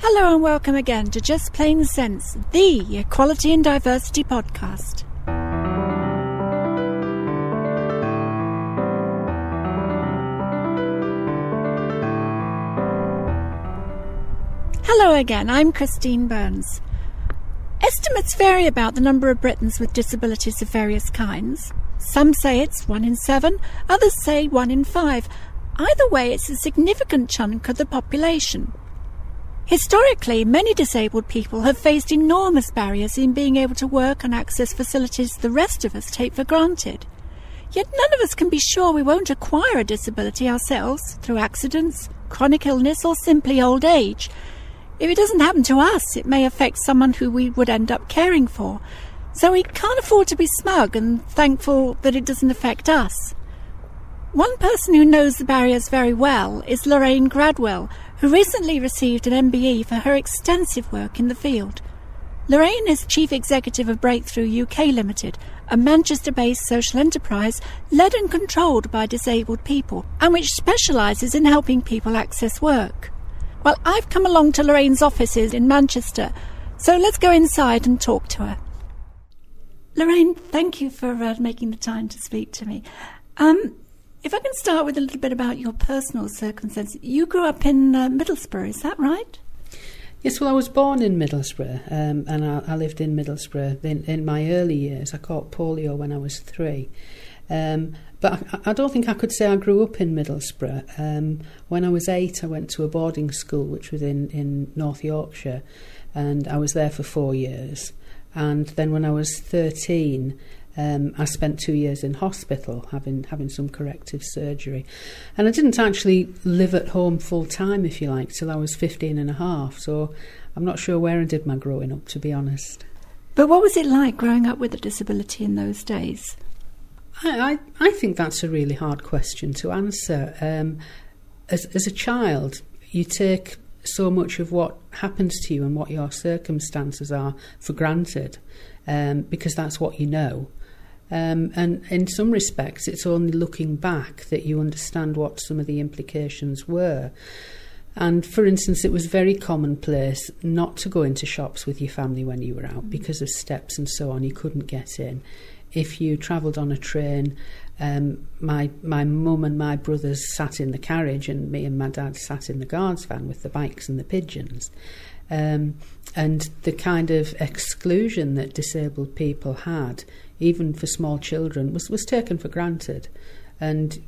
Hello and welcome again to Just Plain Sense, the Equality and Diversity podcast. Hello again, I'm Christine Burns. Estimates vary about the number of Britons with disabilities of various kinds. Some say it's one in seven, others say one in five. Either way, it's a significant chunk of the population. Historically, many disabled people have faced enormous barriers in being able to work and access facilities the rest of us take for granted. Yet none of us can be sure we won't acquire a disability ourselves through accidents, chronic illness, or simply old age. If it doesn't happen to us, it may affect someone who we would end up caring for. So we can't afford to be smug and thankful that it doesn't affect us. One person who knows the barriers very well is Lorraine Gradwell, who recently received an MBE for her extensive work in the field. Lorraine is Chief Executive of Breakthrough UK Limited, a Manchester based social enterprise led and controlled by disabled people, and which specialises in helping people access work. Well, I've come along to Lorraine's offices in Manchester, so let's go inside and talk to her. Lorraine, thank you for uh, making the time to speak to me. Um, if I can start with a little bit about your personal circumstances. You grew up in uh, Middlesbrough, is that right? Yes, well, I was born in Middlesbrough um, and I, I, lived in Middlesbrough in, in, my early years. I caught polio when I was three. Um, but I, I, don't think I could say I grew up in Middlesbrough. Um, when I was eight, I went to a boarding school which was in, in North Yorkshire and I was there for four years. And then when I was 13, um, I spent two years in hospital having having some corrective surgery. And I didn't actually live at home full time, if you like, till I was 15 and a half. So I'm not sure where I did my growing up, to be honest. But what was it like growing up with a disability in those days? I, I, I think that's a really hard question to answer. Um, as, as a child, you take so much of what happens to you and what your circumstances are for granted um, because that's what you know. Um, and in some respects, it's only looking back that you understand what some of the implications were. And for instance, it was very commonplace not to go into shops with your family when you were out mm. because of steps and so on. You couldn't get in. If you travelled on a train, um, my my mum and my brothers sat in the carriage, and me and my dad sat in the guards van with the bikes and the pigeons. Um, and the kind of exclusion that disabled people had even for small children, was, was taken for granted. And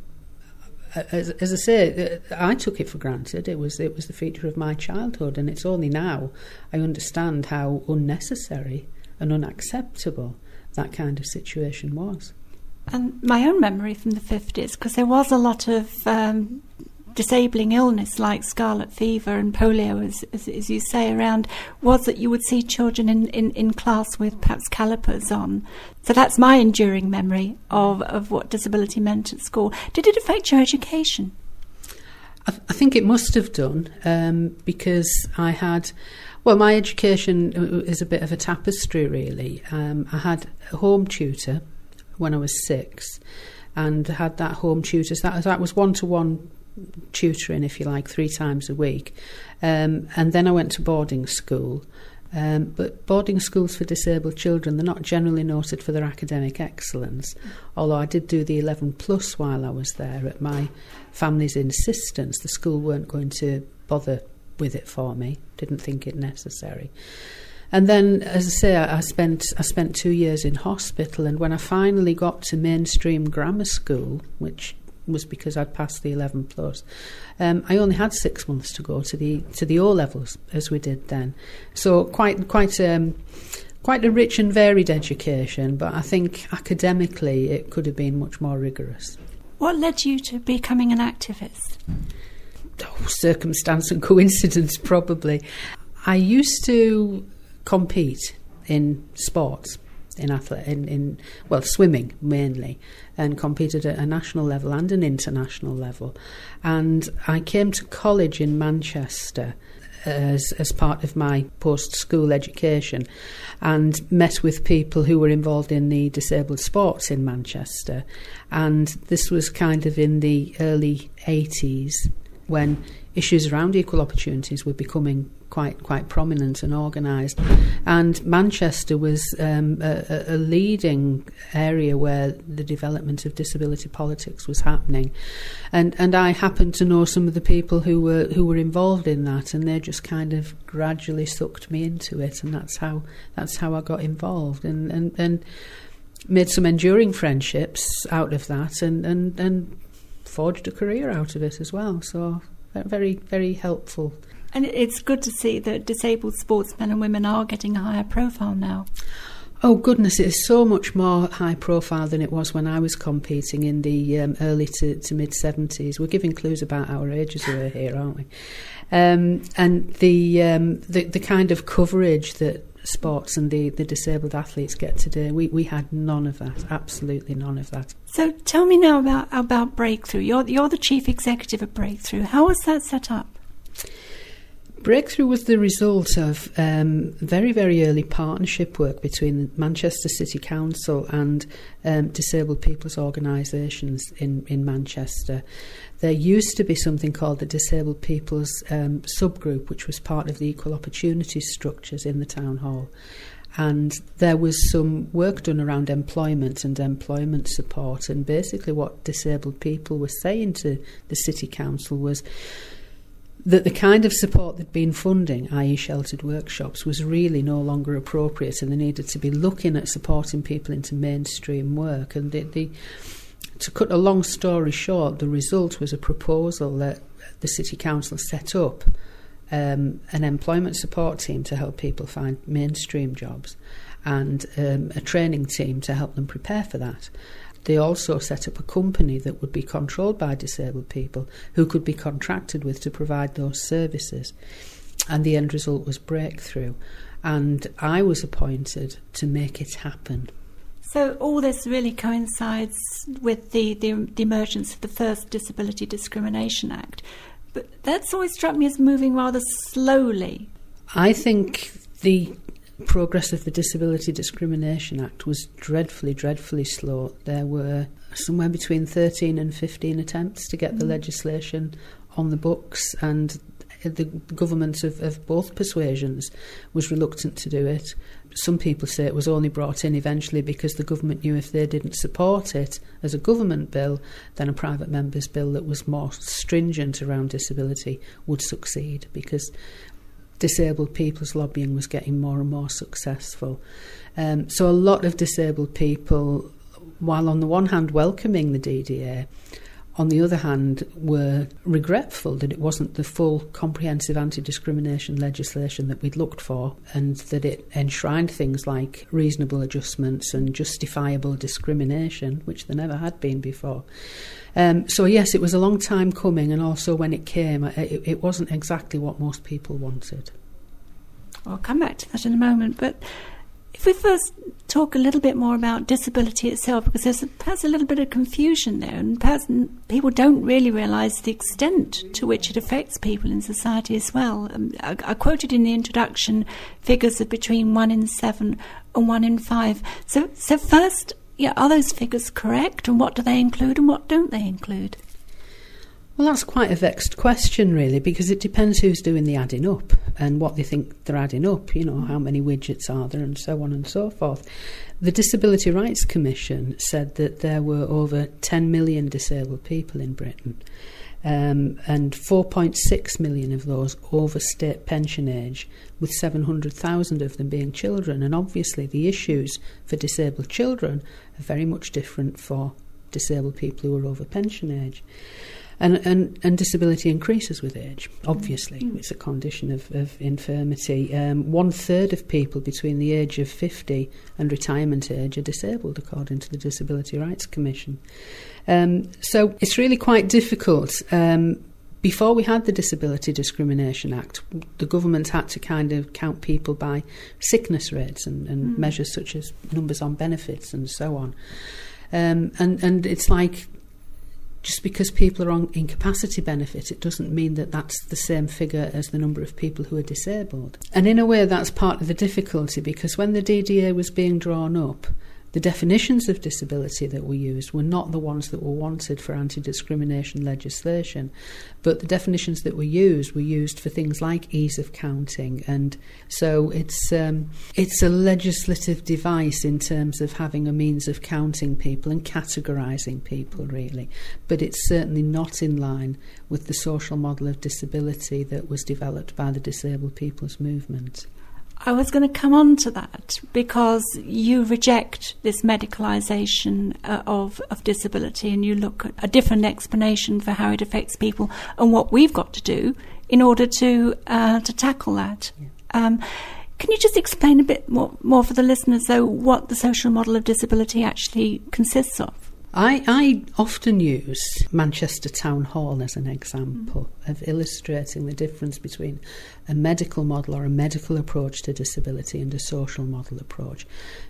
uh, as, as I say, uh, I took it for granted. It was it was the feature of my childhood, and it's only now I understand how unnecessary and unacceptable that kind of situation was. And my own memory from the fifties, because there was a lot of um, disabling illness like scarlet fever and polio, as, as, as, you say, around was that you would see children in, in, in class with perhaps calipers on. So that's my enduring memory of, of what disability meant at school. Did it affect your education? I, th- I think it must have done um, because I had. Well, my education is a bit of a tapestry, really. Um, I had a home tutor when I was six, and had that home tutor. So that, that was one to one tutoring, if you like, three times a week. Um, and then I went to boarding school. Um, but boarding schools for disabled children, they're not generally noted for their academic excellence. Although I did do the 11 plus while I was there at my family's insistence. The school weren't going to bother with it for me, didn't think it necessary. And then, as I say, I, I spent I spent two years in hospital, and when I finally got to mainstream grammar school, which was because I'd passed the 11 plus. Um, I only had six months to go to the to the O levels as we did then, so quite quite um, quite a rich and varied education. But I think academically it could have been much more rigorous. What led you to becoming an activist? Oh, circumstance and coincidence, probably. I used to compete in sports in athlete in, in well swimming mainly and competed at a national level and an international level. And I came to college in Manchester as as part of my post school education and met with people who were involved in the disabled sports in Manchester. And this was kind of in the early 80s when issues around equal opportunities were becoming quite quite prominent and organised. And Manchester was um, a, a, leading area where the development of disability politics was happening, and and I happened to know some of the people who were who were involved in that, and they just kind of gradually sucked me into it, and that's how that's how I got involved, and and and made some enduring friendships out of that, and and and forged a career out of it as well. So very very helpful and it's good to see that disabled sportsmen and women are getting a higher profile now. Oh goodness, it is so much more high profile than it was when I was competing in the um, early to, to mid seventies. We're giving clues about our ages here, aren't we? Um, and the, um, the the kind of coverage that sports and the, the disabled athletes get today, we, we had none of that, absolutely none of that. So tell me now about about Breakthrough. You're you're the chief executive of Breakthrough. How was that set up? Breakthrough was the result of um, very, very early partnership work between Manchester City Council and um, disabled people's organisations in, in Manchester. There used to be something called the Disabled People's um, Subgroup, which was part of the equal opportunity structures in the town hall. And there was some work done around employment and employment support. And basically, what disabled people were saying to the City Council was that the kind of support they'd been funding, i.e., sheltered workshops, was really no longer appropriate, and they needed to be looking at supporting people into mainstream work. And the, the, to cut a long story short, the result was a proposal that the city council set up um, an employment support team to help people find mainstream jobs, and um, a training team to help them prepare for that. They also set up a company that would be controlled by disabled people who could be contracted with to provide those services. And the end result was breakthrough. And I was appointed to make it happen. So all this really coincides with the, the, the, emergence of the first Disability Discrimination Act. But that's always struck me as moving rather slowly. I think the progress of the Disability Discrimination Act was dreadfully, dreadfully slow. There were somewhere between 13 and 15 attempts to get mm. the legislation on the books, and the government of, of both persuasions was reluctant to do it. Some people say it was only brought in eventually because the government knew if they didn't support it as a government bill, then a private member's bill that was more stringent around disability would succeed because disabled people's lobbying was getting more and more successful. Um, so a lot of disabled people, while on the one hand welcoming the DDA, on the other hand, were regretful that it wasn't the full comprehensive anti discrimination legislation that we'd looked for, and that it enshrined things like reasonable adjustments and justifiable discrimination, which there never had been before. Um, so, yes, it was a long time coming, and also when it came, it, it wasn't exactly what most people wanted. I'll come back to that in a moment, but if we first talk a little bit more about disability itself, because there's perhaps a little bit of confusion there, and perhaps people don't really realise the extent to which it affects people in society as well. Um, I, I, quoted in the introduction figures of between one in seven and one in five. So, so first, yeah, are those figures correct, and what do they include, and what don't they include? Well, that's quite a vexed question, really, because it depends who's doing the adding up and what they think they're adding up, you know, how many widgets are there, and so on and so forth. The Disability Rights Commission said that there were over 10 million disabled people in Britain, um, and 4.6 million of those over state pension age, with 700,000 of them being children. And obviously, the issues for disabled children are very much different for disabled people who are over pension age. And, and, and disability increases with age, obviously. Mm. It's a condition of, of infirmity. Um, one third of people between the age of 50 and retirement age are disabled, according to the Disability Rights Commission. Um, so it's really quite difficult. Um, before we had the Disability Discrimination Act, the government had to kind of count people by sickness rates and, and mm. measures such as numbers on benefits and so on. Um, and, and it's like just because people are on incapacity benefit, it doesn't mean that that's the same figure as the number of people who are disabled. And in a way, that's part of the difficulty because when the DDA was being drawn up, The definitions of disability that were used were not the ones that were wanted for anti discrimination legislation, but the definitions that were used were used for things like ease of counting. And so it's, um, it's a legislative device in terms of having a means of counting people and categorising people, really. But it's certainly not in line with the social model of disability that was developed by the disabled people's movement. I was going to come on to that because you reject this medicalisation uh, of, of disability and you look at a different explanation for how it affects people and what we've got to do in order to uh, to tackle that. Yeah. Um, can you just explain a bit more, more for the listeners, though, what the social model of disability actually consists of? I, I often use Manchester Town Hall as an example mm. of illustrating the difference between a medical model or a medical approach to disability and a social model approach.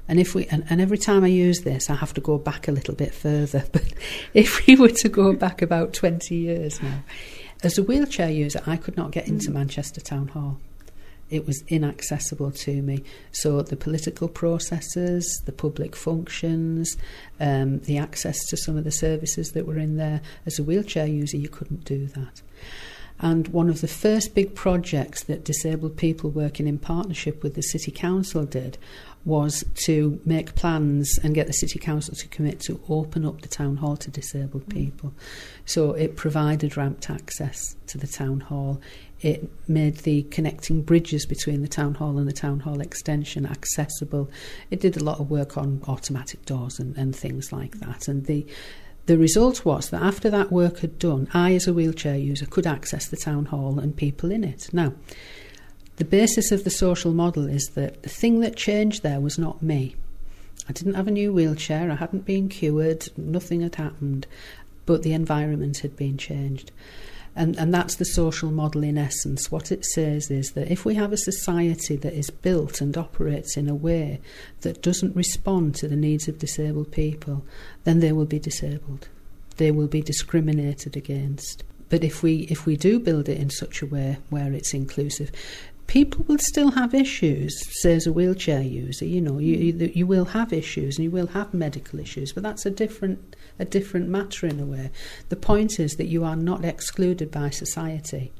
And if we and, and every time I use this I have to go back a little bit further, but if we were to go back about 20 years now, as a wheelchair user I could not get into mm. Manchester Town Hall it was inaccessible to me. So the political processes, the public functions, um, the access to some of the services that were in there, as a wheelchair user, you couldn't do that. And one of the first big projects that disabled people working in partnership with the City Council did was to make plans and get the City Council to commit to open up the town hall to disabled mm. people. So it provided ramped access to the town hall. It made the connecting bridges between the town hall and the town hall extension accessible. It did a lot of work on automatic doors and, and things like that. And the the result was that after that work had done, I, as a wheelchair user, could access the town hall and people in it. Now, the basis of the social model is that the thing that changed there was not me. I didn't have a new wheelchair, I hadn't been cured, nothing had happened, but the environment had been changed. And, and that's the social model in essence. What it says is that if we have a society that is built and operates in a way that doesn't respond to the needs of disabled people, then they will be disabled. They will be discriminated against. But if we if we do build it in such a way where it's inclusive, people will still have issues. Say, as a wheelchair user, you know, you, you you will have issues and you will have medical issues, but that's a different a different matter in a way. The point is that you are not excluded by society,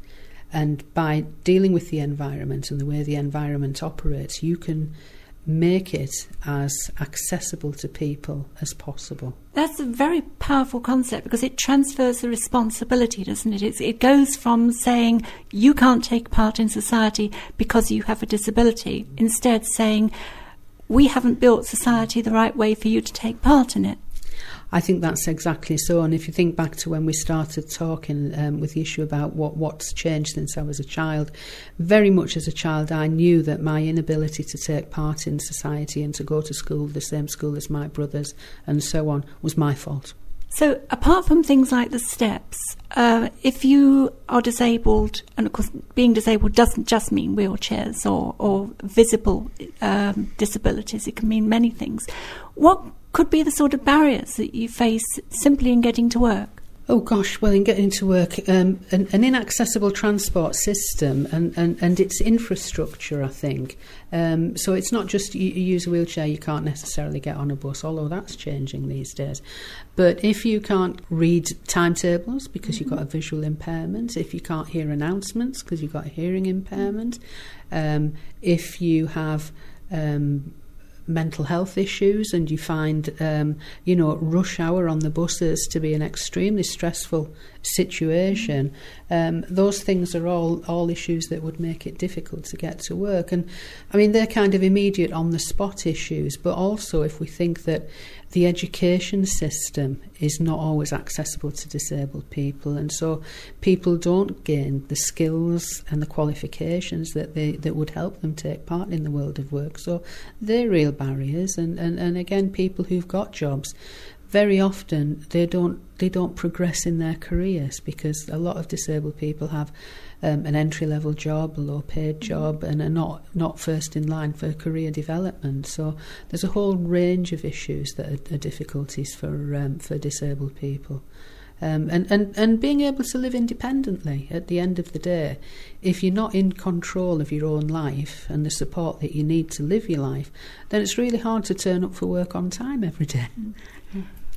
and by dealing with the environment and the way the environment operates, you can make it as accessible to people as possible. That's a very powerful concept because it transfers the responsibility, doesn't it? It's, it goes from saying you can't take part in society because you have a disability, instead saying we haven't built society the right way for you to take part in it. I think that's exactly so. And if you think back to when we started talking um, with the issue about what, what's changed since I was a child, very much as a child, I knew that my inability to take part in society and to go to school, the same school as my brothers, and so on, was my fault. So, apart from things like the steps, uh, if you are disabled, and of course, being disabled doesn't just mean wheelchairs or, or visible um, disabilities, it can mean many things. What could be the sort of barriers that you face simply in getting to work? Oh gosh, well, in getting to work, um, an, an, inaccessible transport system and, and, and its infrastructure, I think. Um, so it's not just you, you use a wheelchair, you can't necessarily get on a bus, although that's changing these days. But if you can't read timetables because mm-hmm. you've got a visual impairment, if you can't hear announcements because you've got a hearing impairment, um, if you have um, mental health issues and you find um, you know rush hour on the buses to be an extremely stressful situation um, those things are all all issues that would make it difficult to get to work. And I mean they're kind of immediate on the spot issues but also if we think that the education system is not always accessible to disabled people, and so people don't gain the skills and the qualifications that they that would help them take part in the world of work. So they're real barriers, and, and, and again, people who've got jobs very often they don't they don't progress in their careers because a lot of disabled people have um, an entry level job, a low paid mm-hmm. job, and are not not first in line for career development. So there's a whole range of issues that are, are difficulties for um, for disabled people. Um, and, and, and being able to live independently at the end of the day. If you're not in control of your own life and the support that you need to live your life, then it's really hard to turn up for work on time every day.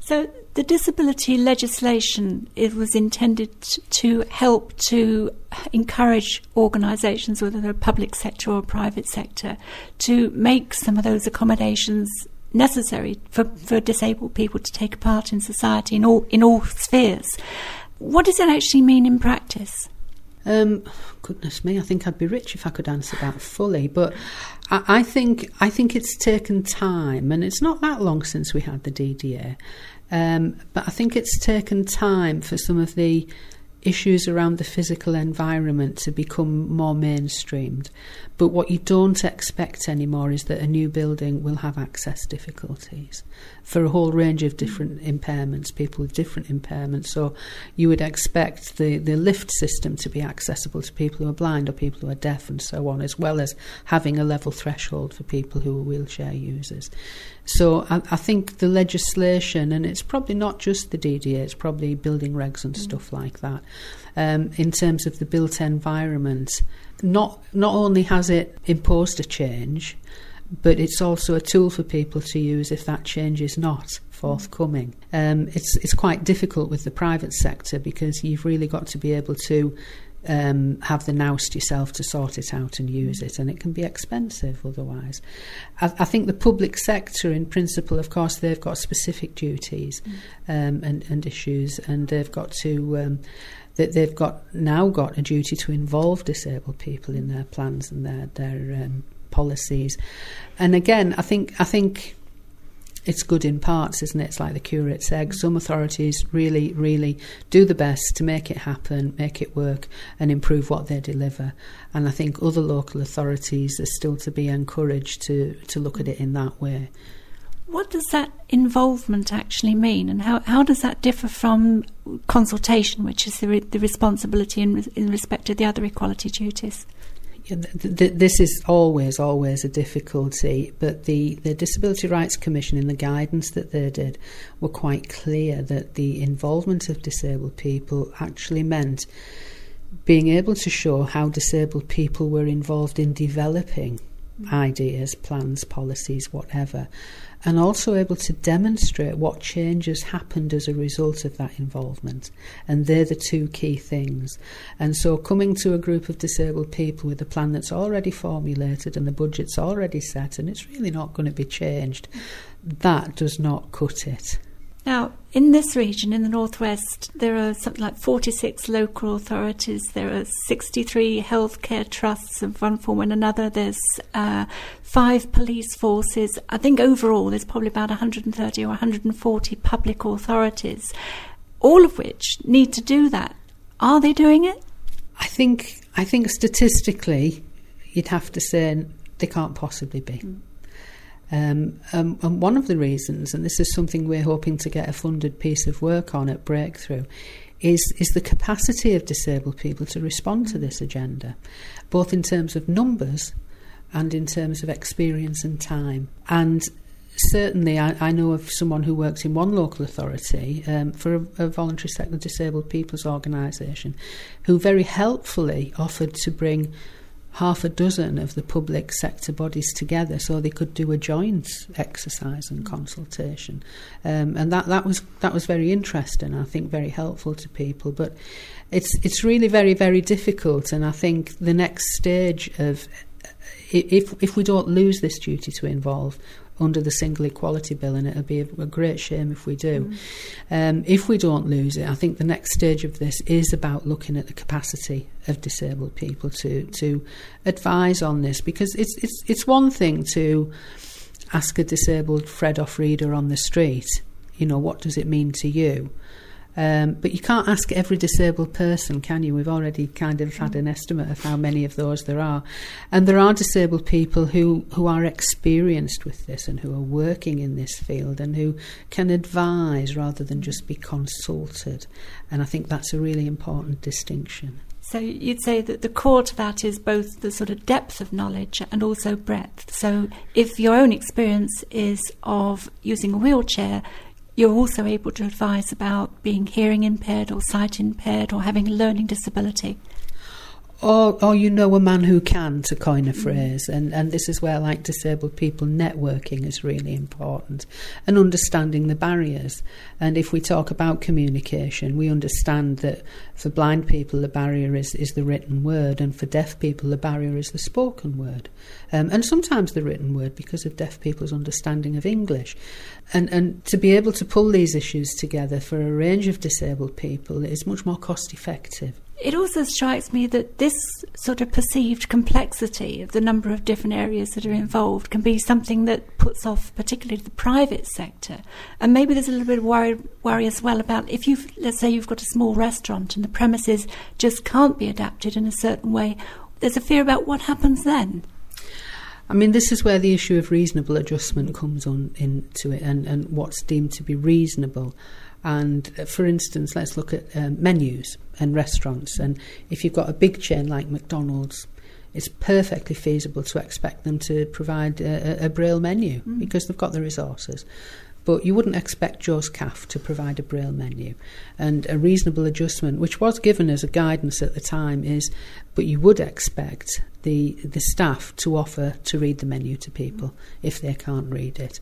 So the disability legislation it was intended to help to encourage organisations, whether they're public sector or private sector, to make some of those accommodations necessary for, for disabled people to take part in society in all in all spheres. What does it actually mean in practice? Um, goodness me, I think I'd be rich if I could answer that fully. But I, I, think I think it's taken time, and it's not that long since we had the DDA. Um, but I think it's taken time for some of the issues around the physical environment to become more mainstreamed. But what you don't expect anymore is that a new building will have access difficulties for a whole range of different impairments, people with different impairments. So you would expect the, the lift system to be accessible to people who are blind or people who are deaf and so on, as well as having a level threshold for people who are wheelchair users. So I, I think the legislation, and it's probably not just the DDA, it's probably building regs and mm. stuff like that, um, in terms of the built environment not not only has it imposed a change, but it's also a tool for people to use if that change is not forthcoming. Um, it's it's quite difficult with the private sector because you've really got to be able to um, have the nous yourself to sort it out and use it, and it can be expensive otherwise. I, I think the public sector, in principle, of course, they've got specific duties um, and, and issues, and they've got to. Um, that they've got now got a duty to involve disabled people in their plans and their their um, policies. And again, I think I think it's good in parts, isn't it? It's like the curate's egg. Some authorities really, really do the best to make it happen, make it work, and improve what they deliver. And I think other local authorities are still to be encouraged to, to look at it in that way. What does that involvement actually mean, and how, how does that differ from consultation, which is the, re- the responsibility in, in respect to the other equality duties? Yeah, th- th- this is always, always a difficulty, but the, the Disability Rights Commission, in the guidance that they did, were quite clear that the involvement of disabled people actually meant being able to show how disabled people were involved in developing ideas, plans, policies, whatever, and also able to demonstrate what changes happened as a result of that involvement. And they're the two key things. And so, coming to a group of disabled people with a plan that's already formulated and the budget's already set and it's really not going to be changed, that does not cut it. Now, in this region, in the northwest, there are something like 46 local authorities. There are 63 healthcare trusts of one form and another. There's uh, five police forces. I think overall there's probably about 130 or 140 public authorities, all of which need to do that. Are they doing it? I think. I think statistically, you'd have to say they can't possibly be. Mm. Um, um, and one of the reasons, and this is something we're hoping to get a funded piece of work on at Breakthrough, is, is the capacity of disabled people to respond to this agenda, both in terms of numbers and in terms of experience and time. And certainly, I, I know of someone who works in one local authority um, for a, a voluntary sector disabled people's organisation who very helpfully offered to bring half a dozen of the public sector bodies together so they could do a joint exercise and consultation. Um, and that, that was that was very interesting I think very helpful to people. But it's it's really very very difficult and I think the next stage of if if we don't lose this duty to involve under the single equality bill, and it'll be a, a great shame if we do. Mm. Um, if we don't lose it, I think the next stage of this is about looking at the capacity of disabled people to to advise on this, because it's it's it's one thing to ask a disabled Fred off reader on the street, you know, what does it mean to you? Um, but you can't ask every disabled person, can you? We've already kind of had an estimate of how many of those there are. And there are disabled people who, who are experienced with this and who are working in this field and who can advise rather than just be consulted. And I think that's a really important distinction. So you'd say that the core to that is both the sort of depth of knowledge and also breadth. So if your own experience is of using a wheelchair, you're also able to advise about being hearing impaired or sight impaired or having a learning disability or, or you know a man who can, to coin a phrase. And, and this is where, like disabled people, networking is really important and understanding the barriers. And if we talk about communication, we understand that for blind people, the barrier is, is the written word, and for deaf people, the barrier is the spoken word. Um, and sometimes the written word because of deaf people's understanding of English. And, and to be able to pull these issues together for a range of disabled people is much more cost effective. It also strikes me that this sort of perceived complexity of the number of different areas that are involved can be something that puts off particularly the private sector. And maybe there's a little bit of worry, worry as well about if you've, let's say you've got a small restaurant and the premises just can't be adapted in a certain way, there's a fear about what happens then. I mean, this is where the issue of reasonable adjustment comes on into it and, and what's deemed to be reasonable. And uh, for instance, let's look at um, menus and restaurants. And if you've got a big chain like McDonald's, it's perfectly feasible to expect them to provide a, a braille menu mm. because they've got the resources. But you wouldn't expect Joe's Caff to provide a braille menu. And a reasonable adjustment, which was given as a guidance at the time, is but you would expect the the staff to offer to read the menu to people if they can't read it.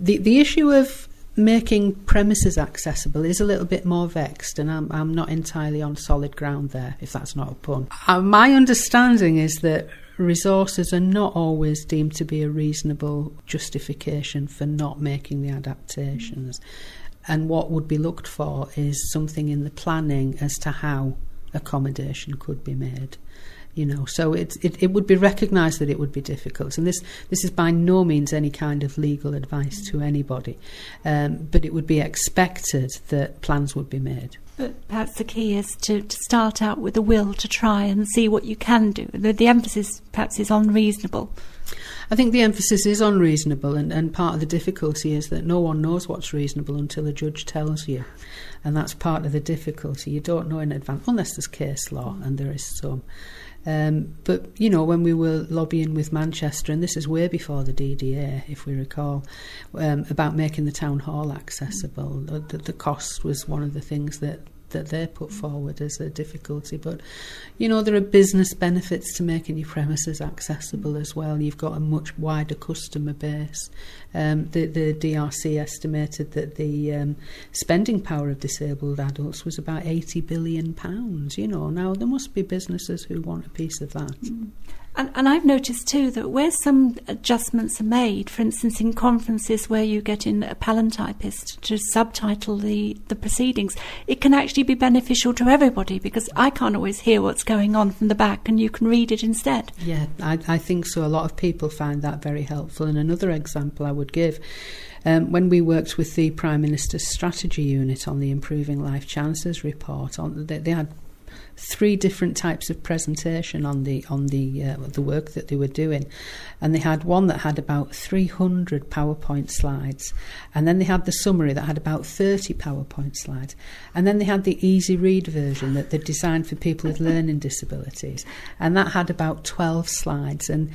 The the issue of making premises accessible is a little bit more vexed, and I'm, I'm not entirely on solid ground there, if that's not a pun. Uh, my understanding is that resources are not always deemed to be a reasonable justification for not making the adaptations. And what would be looked for is something in the planning as to how accommodation could be made you know so it, it, it would be recognised that it would be difficult and this this is by no means any kind of legal advice to anybody um, but it would be expected that plans would be made but perhaps the key is to, to start out with a will to try and see what you can do the, the emphasis perhaps is on reasonable I think the emphasis is on reasonable, and, and part of the difficulty is that no one knows what's reasonable until a judge tells you. And that's part of the difficulty. You don't know in advance, unless there's case law, and there is some. Um, but, you know, when we were lobbying with Manchester, and this is way before the DDA, if we recall, um, about making the town hall accessible, the, the cost was one of the things that that they put forward as a difficulty. But, you know, there are business benefits to making your premises accessible as well. You've got a much wider customer base. Um, the, the DRC estimated that the um, spending power of disabled adults was about 80 billion pounds, you know. Now, there must be businesses who want a piece of that. Mm. And, and I've noticed too that where some adjustments are made, for instance, in conferences where you get in a palantypist to subtitle the, the proceedings, it can actually be beneficial to everybody because I can't always hear what's going on from the back and you can read it instead. Yeah, I, I think so. A lot of people find that very helpful. And another example I would give um, when we worked with the Prime Minister's strategy unit on the Improving Life Chances report, on they, they had three different types of presentation on the on the uh, the work that they were doing, and they had one that had about 300 PowerPoint slides, and then they had the summary that had about 30 PowerPoint slides, and then they had the easy read version that they designed for people with learning disabilities, and that had about 12 slides, and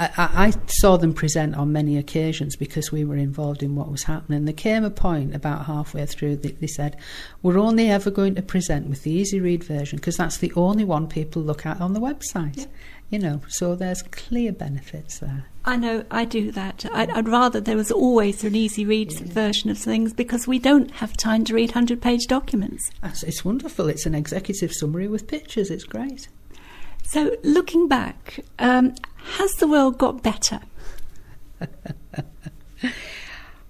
I, I, saw them present on many occasions because we were involved in what was happening. There came a point about halfway through that they said, We're only ever going to present with the easy read version because that's the only one people look at on the website. Yeah. You know, so there's clear benefits there. I know, I do that. I'd, I'd rather there was always an easy read yeah. version of things because we don't have time to read 100 page documents. it's wonderful. It's an executive summary with pictures. It's great. So, looking back, um, has the world got better?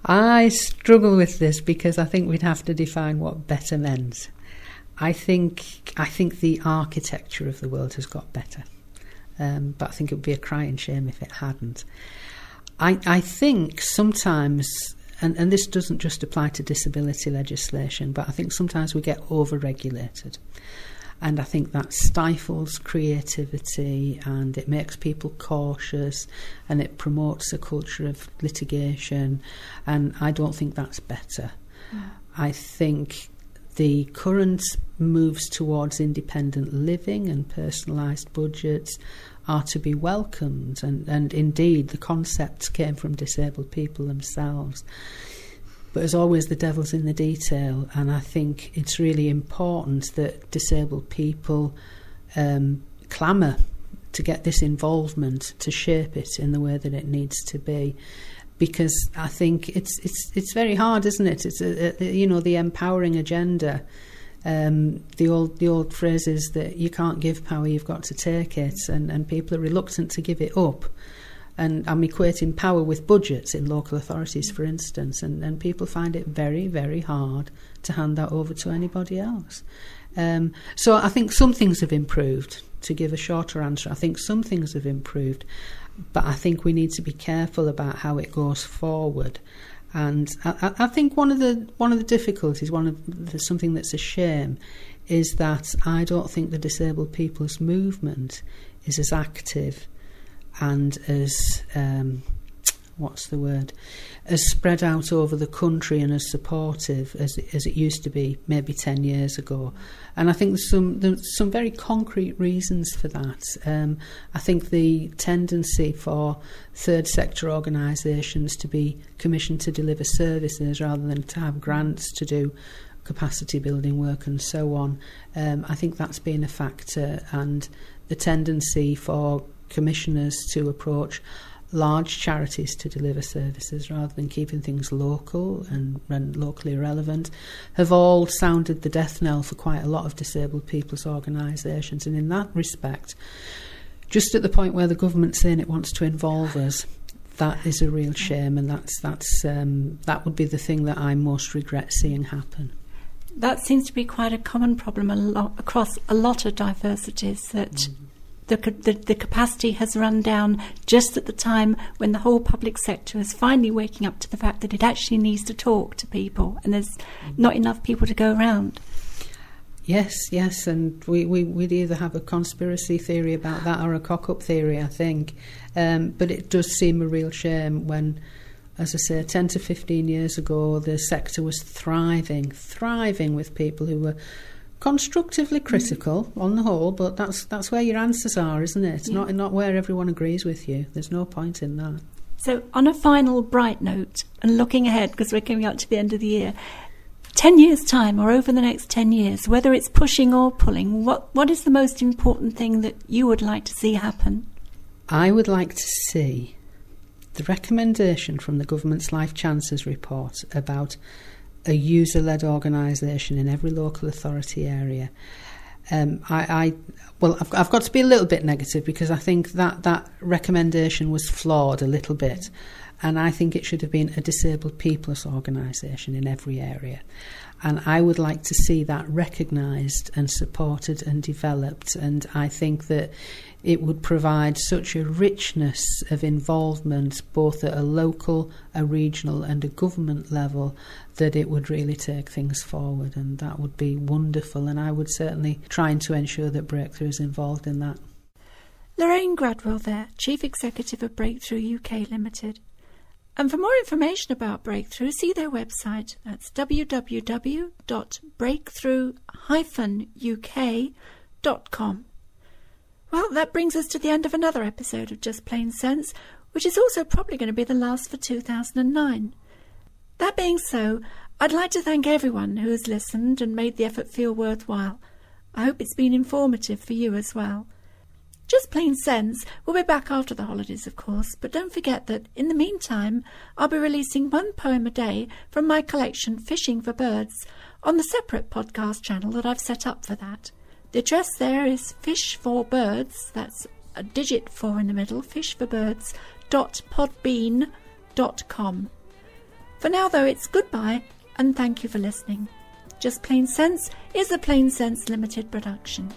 I struggle with this because I think we'd have to define what better means. I think I think the architecture of the world has got better, um, but I think it would be a crying shame if it hadn't. I, I think sometimes, and, and this doesn't just apply to disability legislation, but I think sometimes we get over regulated. And I think that stifles creativity and it makes people cautious and it promotes a culture of litigation. And I don't think that's better. Mm. I think the current moves towards independent living and personalised budgets are to be welcomed. And, and indeed, the concepts came from disabled people themselves. But as always, the devil's in the detail, and I think it's really important that disabled people um, clamour to get this involvement to shape it in the way that it needs to be. Because I think it's it's it's very hard, isn't it? It's a, a, you know the empowering agenda. Um, the old the old phrase is that you can't give power, you've got to take it, and, and people are reluctant to give it up. And I'm equating power with budgets in local authorities, for instance, and, and people find it very, very hard to hand that over to anybody else. Um, so I think some things have improved. To give a shorter answer, I think some things have improved, but I think we need to be careful about how it goes forward. And I, I think one of the one of the difficulties, one of the, something that's a shame, is that I don't think the disabled people's movement is as active and as um, what's the word? As spread out over the country and as supportive as as it used to be maybe 10 years ago. And I think there's some there's some very concrete reasons for that. Um, I think the tendency for third sector organisations to be commissioned to deliver services rather than to have grants to do capacity building work and so on um, I think that's been a factor. And the tendency for commissioners to approach large charities to deliver services rather than keeping things local and, locally relevant have all sounded the death knell for quite a lot of disabled people's organisations. And in that respect, just at the point where the government's saying it wants to involve us, that is a real shame, and that's that's um, that would be the thing that I most regret seeing happen. That seems to be quite a common problem a lot, across a lot of diversities that. Mm the, the, the capacity has run down just at the time when the whole public sector is finally waking up to the fact that it actually needs to talk to people and there's not enough people to go around. Yes, yes, and we, we, would either have a conspiracy theory about that or a cock up theory, I think. Um, but it does seem a real shame when, as I say, 10 to 15 years ago, the sector was thriving, thriving with people who were constructively critical on the whole, but that's that's where your answers are, isn't it? Yeah. Not not where everyone agrees with you. There's no point in that. So, on a final bright note, and looking ahead because we're coming up to the end of the year, ten years time or over the next ten years, whether it's pushing or pulling, what what is the most important thing that you would like to see happen? I would like to see the recommendation from the government's life chances report about a user led organisation in every local authority area. Um, I, I, well, I've, I've, got to be a little bit negative because I think that that recommendation was flawed a little bit, and I think it should have been a disabled people's organisation in every area, and I would like to see that recognised and supported and developed, and I think that it would provide such a richness of involvement both at a local, a regional, and a government level that it would really take things forward, and that would be wonderful. And I would certainly try to ensure that Breakthrough is involved in that. Lorraine Gradwell, there, Chief Executive of Breakthrough UK Limited. And for more information about Breakthrough, see their website. That's www.breakthrough-uk.com. Well, that brings us to the end of another episode of Just Plain Sense, which is also probably going to be the last for 2009. That being so, I'd like to thank everyone who has listened and made the effort feel worthwhile. I hope it's been informative for you as well. Just plain sense, we'll be back after the holidays, of course, but don't forget that in the meantime, I'll be releasing one poem a day from my collection Fishing for Birds on the separate podcast channel that I've set up for that. The address there is Fish for Birds, that's a digit four in the middle, fishforbirds.podbean.com. For now, though, it's goodbye and thank you for listening. Just Plain Sense is a Plain Sense Limited production.